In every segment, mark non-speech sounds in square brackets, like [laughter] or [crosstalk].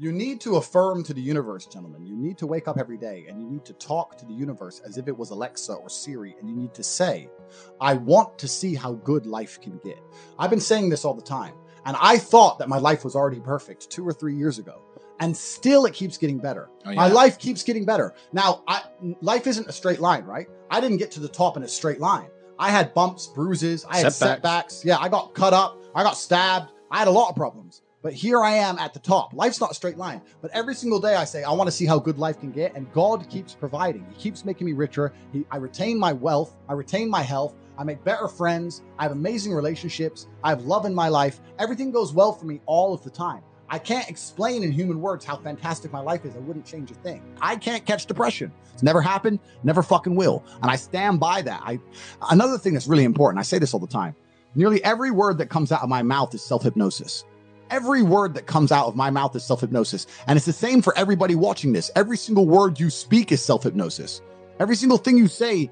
You need to affirm to the universe, gentlemen. You need to wake up every day and you need to talk to the universe as if it was Alexa or Siri, and you need to say, I want to see how good life can get. I've been saying this all the time, and I thought that my life was already perfect two or three years ago. And still, it keeps getting better. Oh, My life keeps getting better. Now, I, life isn't a straight line, right? I didn't get to the top in a straight line. I had bumps, bruises, I had Setbacks. setbacks. Yeah, I got cut up, I got stabbed, I had a lot of problems. But here I am at the top. Life's not a straight line. But every single day I say, I want to see how good life can get. And God keeps providing. He keeps making me richer. He, I retain my wealth. I retain my health. I make better friends. I have amazing relationships. I have love in my life. Everything goes well for me all of the time. I can't explain in human words how fantastic my life is. I wouldn't change a thing. I can't catch depression. It's never happened, never fucking will. And I stand by that. I another thing that's really important, I say this all the time. Nearly every word that comes out of my mouth is self-hypnosis. Every word that comes out of my mouth is self hypnosis. And it's the same for everybody watching this. Every single word you speak is self hypnosis. Every single thing you say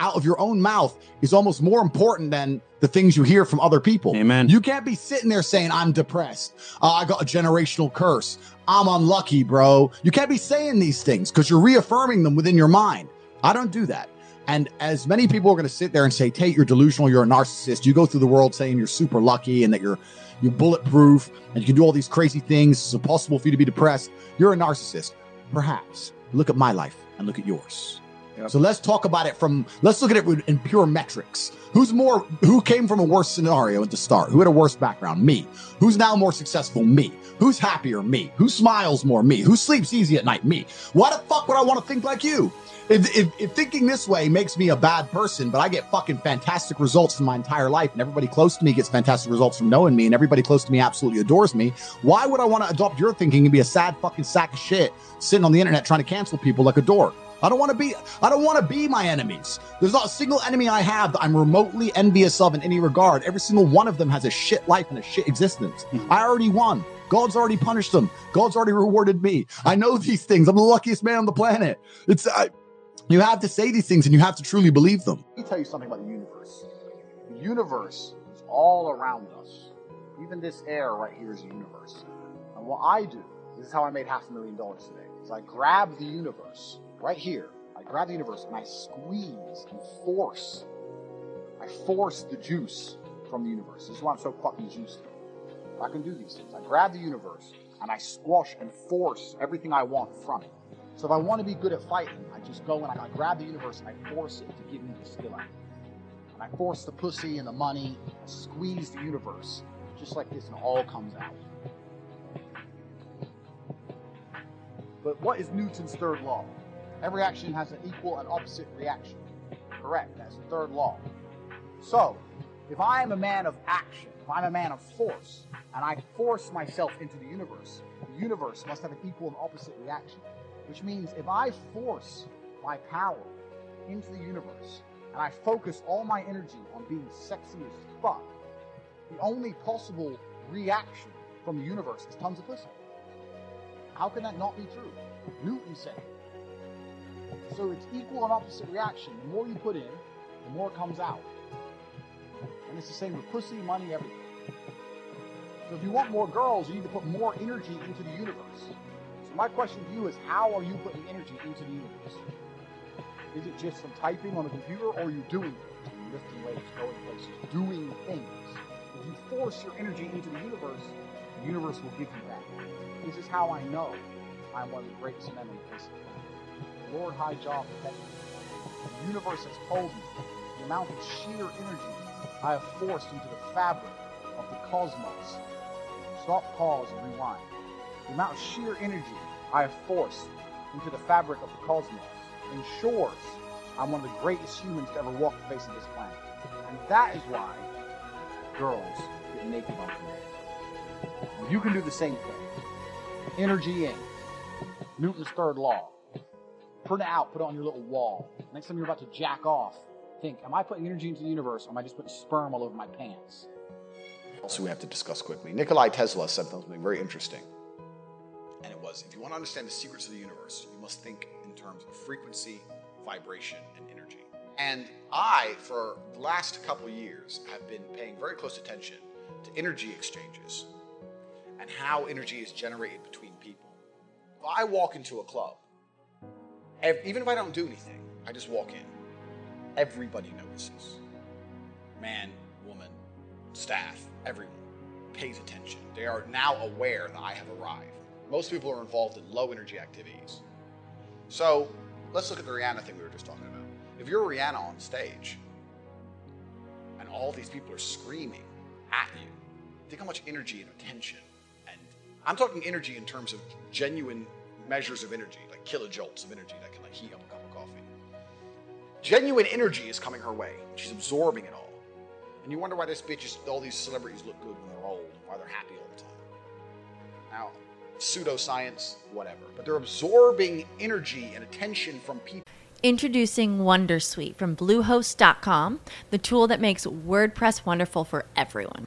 out of your own mouth is almost more important than the things you hear from other people. Amen. You can't be sitting there saying, I'm depressed. Uh, I got a generational curse. I'm unlucky, bro. You can't be saying these things because you're reaffirming them within your mind. I don't do that. And as many people are going to sit there and say, Tate, you're delusional, you're a narcissist. You go through the world saying you're super lucky and that you're you're bulletproof and you can do all these crazy things. It's impossible for you to be depressed. You're a narcissist. Perhaps. Look at my life and look at yours. So let's talk about it from let's look at it in pure metrics. Who's more who came from a worse scenario at the start? Who had a worse background? Me. Who's now more successful? Me. Who's happier? Me. Who smiles more? Me. Who sleeps easy at night? Me. Why the fuck would I want to think like you? If, if, if thinking this way makes me a bad person, but I get fucking fantastic results from my entire life, and everybody close to me gets fantastic results from knowing me, and everybody close to me absolutely adores me, why would I want to adopt your thinking and be a sad fucking sack of shit sitting on the internet trying to cancel people like a dork? I don't want to be I don't want to be my enemies. There's not a single enemy I have that I'm remotely envious of in any regard. Every single one of them has a shit life and a shit existence. Hmm. I already won. God's already punished them. God's already rewarded me. I know these things. I'm the luckiest man on the planet. It's I, you have to say these things and you have to truly believe them. Let me tell you something about the universe. The universe is all around us. Even this air right here is a universe. And what I do, this is how I made half a million dollars today, is I grab the universe right here. I grab the universe and I squeeze and force. I force the juice from the universe. This is why I'm so fucking juicy. I can do these things. I grab the universe and I squash and force everything I want from it. So if I want to be good at fighting, I just go and I, grab the universe and I force it to give me the skill I need. And I force the pussy and the money, I squeeze the universe, just like this, and it all comes out. But what is Newton's third law? Every action has an equal and opposite reaction. Correct. That's the third law. So, if I am a man of action, if I'm a man of force, and I force myself into the universe, the universe must have an equal and opposite reaction. Which means if I force my power into the universe, and I focus all my energy on being sexy as fuck, the only possible reaction from the universe is tons of pussy. How can that not be true? Newton said. So it's equal and opposite reaction. The more you put in, the more comes out. And it's the same with pussy, money, everything. So if you want more girls, you need to put more energy into the universe. So my question to you is how are you putting energy into the universe? Is it just some typing on a computer or are you doing things? Lifting weights, going places, doing things? If you force your energy into the universe, the universe will give you that. This is how I know I'm one of the greatest men in the. Lord High Jaw. The universe has told me the amount of sheer energy I have forced into the fabric of the cosmos. Stop, pause, and rewind. The amount of sheer energy I have forced into the fabric of the cosmos ensures I'm one of the greatest humans to ever walk the face of this planet. And that is why girls get naked on command. You can do the same thing. Energy in. Newton's third law. Print it out, put it on your little wall. Next time you're about to jack off, think, am I putting energy into the universe or am I just putting sperm all over my pants? Also, we have to discuss quickly. Nikolai Tesla said something very interesting. And it was if you want to understand the secrets of the universe, you must think in terms of frequency, vibration, and energy. And I, for the last couple years, have been paying very close attention to energy exchanges and how energy is generated between people. If I walk into a club, ev- even if I don't do anything, I just walk in, everybody notices. Man, woman, staff, everyone pays attention. They are now aware that I have arrived. Most people are involved in low energy activities. So let's look at the Rihanna thing we were just talking about. If you're Rihanna on stage and all these people are screaming at you, think how much energy and attention. And I'm talking energy in terms of genuine measures of energy, like kilojoules of energy that can like heat up a cup of coffee. Genuine energy is coming her way. She's absorbing it all. And you wonder why this bitch is, all these celebrities look good when they're old, why they're happy all the time. Now, pseudoscience, whatever. But they're absorbing energy and attention from people. Introducing Wondersuite from Bluehost.com, the tool that makes WordPress wonderful for everyone.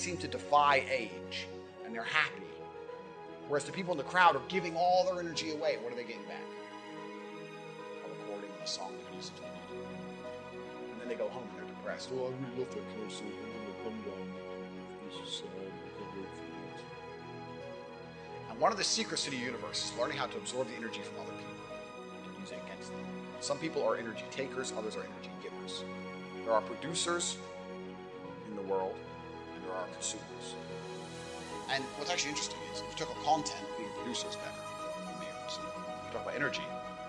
Seem to defy age and they're happy. Whereas the people in the crowd are giving all their energy away. What are they getting back? A recording of a song they listened to. And then they go home and they're depressed. Oh, I really love that close. I'm gonna come down. This is sad. It. And one of the secrets to the universe is learning how to absorb the energy from other people and use it against them. Some people are energy takers, others are energy givers. There are producers in the world, and consumers. And what's actually interesting is if you talk about content, being a producer is better than a consumer. If you talk about energy,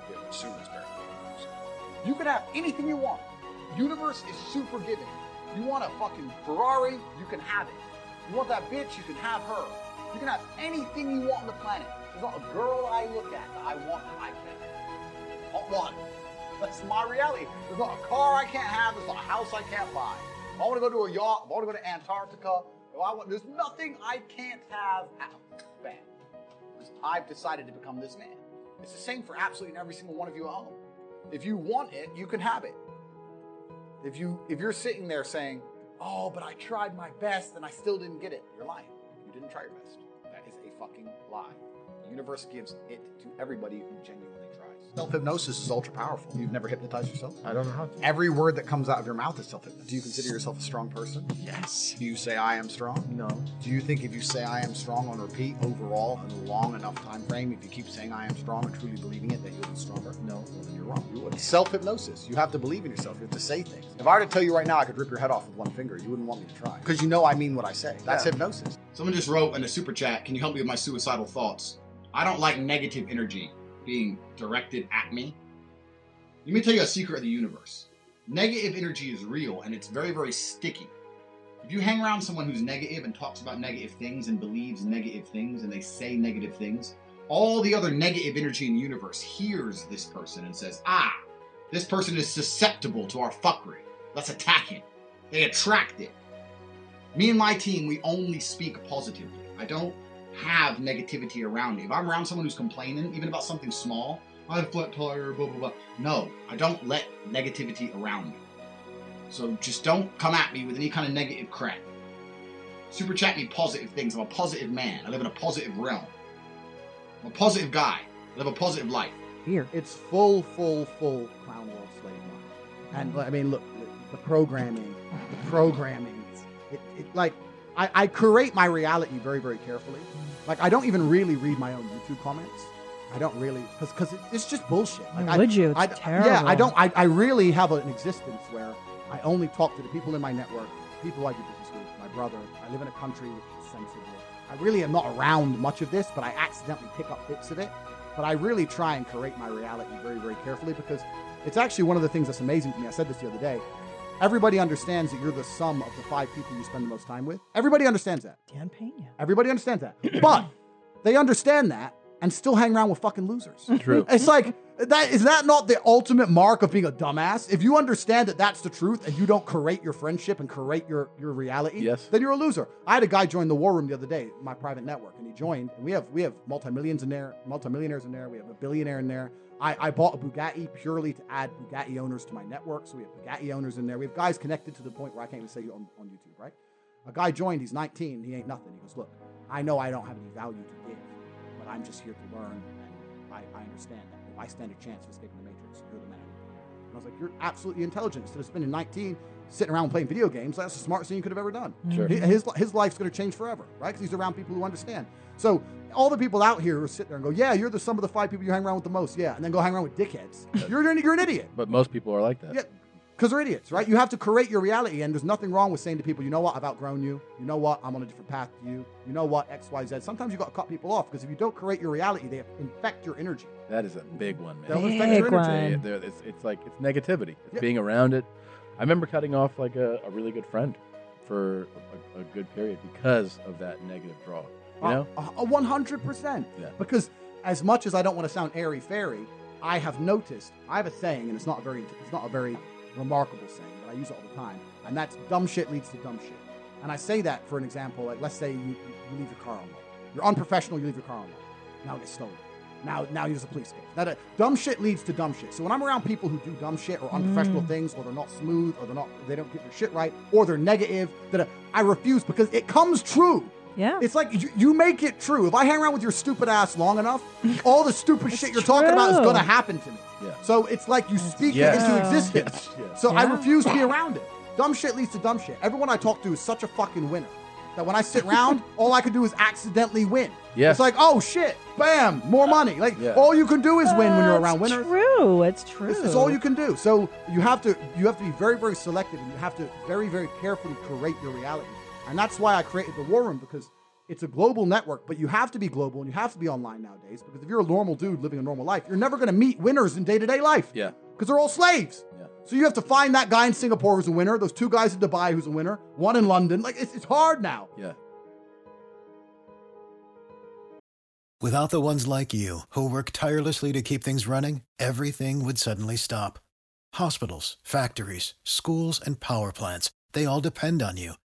being a consumer is better than producer. You can have anything you want. Universe is super giving. You want a fucking Ferrari, you can have it. You want that bitch, you can have her. You can have anything you want on the planet. There's not a girl I look at that I want that I can't have. Not one. That's my reality. There's not a car I can't have. There's not a house I can't buy. I want to go to a yacht, I want to go to Antarctica, oh, I want, there's nothing I can't have. Bam. Because I've decided to become this man. It's the same for absolutely every single one of you at home. If you want it, you can have it. If you if you're sitting there saying, "Oh, but I tried my best and I still didn't get it," you're lying. You didn't try your best. That is a fucking lie. The universe gives it to everybody who genuinely tries. Self hypnosis is ultra powerful. You've never hypnotized yourself? I don't know how to. Every word that comes out of your mouth is self hypnosis. Do you consider yourself a strong person? Yes. Do you say I am strong? No. Do you think if you say I am strong on repeat overall in a long enough time frame, if you keep saying I am strong and truly believing it, that you'll be stronger? No. Well, then you're wrong. You would. Self hypnosis. You have to believe in yourself. You have to say things. If I were to tell you right now I could rip your head off with one finger, you wouldn't want me to try. Because you know I mean what I say. That's Yeah. hypnosis. Someone just wrote in a super chat, can you help me with my suicidal thoughts? I don't like negative energy being directed at me. Let me tell you a secret of the universe. Negative energy is real and it's very, very sticky. If you hang around someone who's negative and talks about negative things and believes negative things and they say negative things, all the other negative energy in the universe hears this person and says, ah, this person is susceptible to our fuckery. Let's attack him. They attract it. Me and my team, we only speak positively. I don't have negativity around me. If I'm around someone who's complaining, even about something small, I have flat tire, blah, blah, blah. No, I don't let negativity around me. So just don't come at me with any kind of negative crap. Super chat me positive things. I'm a positive man. I live in a positive realm. I'm a positive guy. I live a positive life. Here. It's full, full, full clown world slave mind. And I mean, look, the programming, the programming. It, it like I, I curate my reality very, very carefully. Like I don't even really read my own YouTube comments. I don't really because it, it's just bullshit. Like, Why I- would you? It's I, terrible. Yeah, I don't. I, I really have an existence where I only talk to the people in my network, people I do business with, my brother. I live in a country which is sensible. I really am not around much of this, but I accidentally pick up bits of it. But I really try and curate my reality very, very carefully because it's actually one of the things that's amazing to me. I said this the other day. Everybody understands that you're the sum of the five people you spend the most time with. Everybody understands that. Dan Pena. Everybody understands that. But they understand that and still hang around with fucking losers. [laughs] True. It's like that is that not the ultimate mark of being a dumbass? If you understand that that's the truth and you don't create your friendship and create your your reality, Yes. then you're a loser. I had a guy join the war room the other day, my private network, and he joined. And we have we have multi-millions in there, multimillionaires in there. We have a billionaire in there. I, I bought a Bugatti purely to add Bugatti owners to my network. So we have Bugatti owners in there. We have guys connected to the point where I can't even say you on, on YouTube, right? A guy joined, he's 19, he ain't nothing. He goes, Look, I know I don't have any value to give, but I'm just here to learn, and I, I understand that. If I stand a chance of escaping the Matrix, you're the man. And I was like, You're absolutely intelligent. Instead of spending 19 sitting around playing video games, that's the smartest thing you could have ever done. Sure. His, his life's going to change forever, right? Because he's around people who understand. So all the people out here who sit there and go, Yeah, you're the sum of the five people you hang around with the most. Yeah. And then go hang around with dickheads. [laughs] You're, an- you're an idiot. But most people are like that. Yeah, because they're idiots, right? You have to create your reality, and there's nothing wrong with saying to people, you know what, I've outgrown you. You know what, I'm on a different path to you. You know what, X, Y, Z. Sometimes you got to cut people off because if you don't create your reality, they infect your energy. That is a big one, man. They'll infect your energy. one. There- It's, it's like it's negativity. It's Yeah. being around it. I remember cutting off like a, a really good friend for a, a good period because of that negative draw. You uh, know? Uh, a- a 100%. Yeah. Because as much as I don't want to sound airy fairy, I have noticed, I have a saying, and it's not a very, it's not a very remarkable saying, but I use it all the time, and that's dumb shit leads to dumb shit. And I say that for an example, like let's say you, you leave your car loan. You're unprofessional, you leave your car loan. Now it gets stolen. Now, now there's a police case. Now, that- uh, dumb shit leads to dumb shit. So when I'm around people who do dumb shit or unprofessional mm. things, or they're not smooth, or they're not, they don't get their shit right, or they're negative, that uh, I refuse because it comes true. Yeah. It's like you, you make it true. If I hang around with your stupid ass long enough, all the stupid shit you're talking about is going to happen to me. Yeah. So it's like you speak Yes. it into existence. Yes, yes. So I refuse to be around it. Dumb shit leads to dumb shit. Everyone I talk to is such a fucking winner that when I sit [laughs] around, all I can do is accidentally win. Yeah. It's like, oh shit, bam, more money. Like Yeah. all you can do is win when you're around winners. It's True. It's true. This is all you can do. So you have to you have to be very very selective and you have to very very carefully curate your reality. And that's why I created the War Room because it's a global network, but you have to be global and you have to be online nowadays because if you're a normal dude living a normal life, you're never going to meet winners in day-to-day life. Yeah. Because they're all slaves. Yeah. So you have to find that guy in Singapore who's a winner, those two guys in Dubai who's a winner, one in London. Like it's, it's hard now. Yeah. Without the ones like you, who work tirelessly to keep things running, everything would suddenly stop. Hospitals, factories, schools, and power plants, they all depend on you.